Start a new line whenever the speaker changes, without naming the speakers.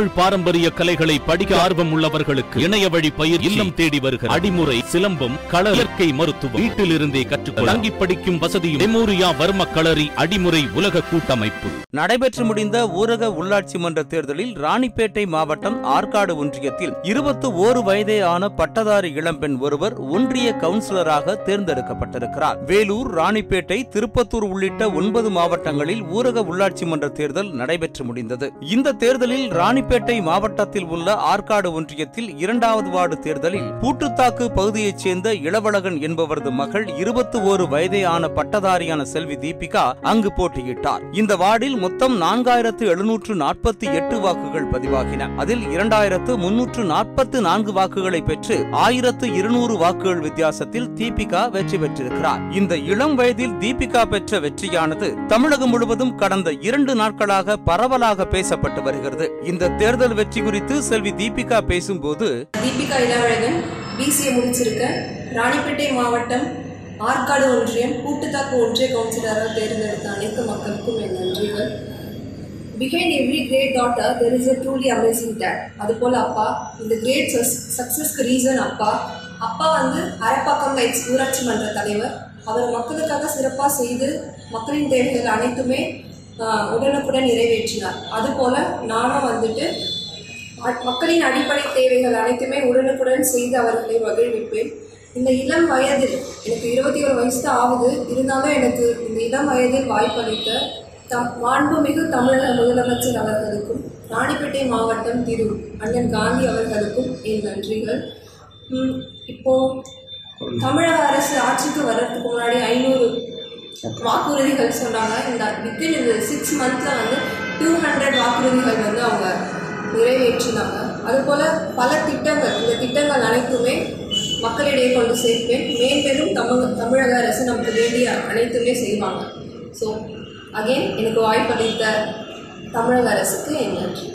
தமிழ் பாரம்பரிய கலைகளை படிக்க ஆர்வம் உள்ளவர்களுக்கு இணைய வழி பயிர் இல்லம் தேடி வருகிற அடிமுறை சிலம்பம் கள இயற்கை மருத்துவம். வீட்டில் இருந்தே கற்றுக்கொள்ள தங்கி படிக்கும் வசதியும் மெமோரியா வர்ம களரி அடிமுறை உலக கூட்டமைப்பு.
நடைபெற்று முடிந்த ஊரக உள்ளாட்சி மன்ற தேர்தலில் ராணிப்பேட்டை மாவட்டம் ஆற்காடு ஒன்றியத்தில் இருபத்து ஓரு வயதே ஆன பட்டதாரி இளம்பெண் ஒருவர் ஒன்றிய கவுன்சிலராக தேர்ந்தெடுக்கப்பட்டிருக்கிறார். வேலூர் ராணிப்பேட்டை திருப்பத்தூர் உள்ளிட்ட ஒன்பது மாவட்டங்களில் ஊரக உள்ளாட்சி மன்ற தேர்தல் நடைபெற்று முடிந்தது. இந்த தேர்தலில் ராணிப்பேட்டை மாவட்டத்தில் உள்ள ஆற்காடு ஒன்றியத்தில் இரண்டாவது வார்டு தேர்தலில் பூட்டுத்தாக்கு பகுதியைச் சேர்ந்த இளவழகன் என்பவரது மகள் இருபத்தி ஓரு வயதே ஆன பட்டதாரியான செல்வி தீபிகா அங்கு போட்டியிட்டார். இந்த வார்டில் மொத்தம் நான்காயிரத்து எழுநூற்று நாற்பத்தி எட்டு வாக்குகள் பதிவாகின. அதில் இரண்டாயிரத்து முன்னூற்று நாற்பத்து நான்கு வாக்குகளை பெற்று ஆயிரத்து இருநூறு வாக்குகள் வித்தியாசத்தில் தீபிகா வெற்றி பெற்றிருக்கிறார். இந்த இளம் வயதில் தீபிகா பெற்ற வெற்றியானது தமிழகம் முழுவதும் கடந்த இரண்டு நாட்களாக பரவலாக பேசப்பட்டு வருகிறது. இந்த தேர்தல் வெற்றி குறித்து செல்வி தீபிகா பேசும்போது
தீபிகா இளவழகன் பிசிஏ முடிச்சிருக்க ராணிப்பேட்டை மாவட்டம் ஆற்காடு ஒன்றியம் கூட்டுத்தாக்கு ஒன்றிய கவுன்சிலராக தேர்ந்தெடுத்த அனைத்து மக்களுக்கும் என் நன்றிகள். Behind every great daughter there is a truly amazing dad அதுபோல் அப்பா இந்த கிரேட் சக்ஸஸ்க்கு ரீசன் அப்பா. அப்பா வந்து அரப்பாக்கம் லைட்ஸ் ஊராட்சி மன்ற தலைவர். அவர் மக்களுக்காக சிறப்பாக செய்து மக்களின் தேவைகள் அனைத்துமே உடனுக்குடன் நிறைவேற்றினார். அதுபோல் நானும் வந்துட்டு மக்களின் அடிப்படை தேவைகள் அனைத்துமே உடனுக்குடன் செய்து அவர்களை மகிழ்விப்பேன். இந்த இளம் வயதில் எனக்கு இருபத்தி ஒரு வயசு தான் ஆகுது. இருந்தாலும் எனக்கு இந்த இளம் வயதில் வாய்ப்பளித்த தம் மாண்புமிகு தமிழக முதலமைச்சர் அவர்களுக்கும் ராணிப்பேட்டை மாவட்டம் திரு அண்ணன் காந்தி அவர்களுக்கும் என் நன்றிகள். இப்போது தமிழக அரசு ஆட்சிக்கு வர்றதுக்கு முன்னாடி ஐநூறு வாக்குறுதிகள் சொன்னாங்க இந்த வித்தின் இந்த சிக்ஸ் மந்த்ல வந்து டூ ஹண்ட்ரட் வாக்குறுதிகள் வந்து அவங்க நிறைவேற்றினாங்க அதுபோல் பல திட்டங்கள் இந்த திட்டங்கள் அனைத்துமே மக்களிடையே கொண்டு சேர்ப்பேன். மேம்பெரும் தமிழ் தமிழக அரசு நமக்கு வேண்டிய அனைத்துமே செய்வாங்க. ஸோ அகைன் எனக்கு வாய்ப்பளித்த தமிழக அரசுக்கு என் நன்றி.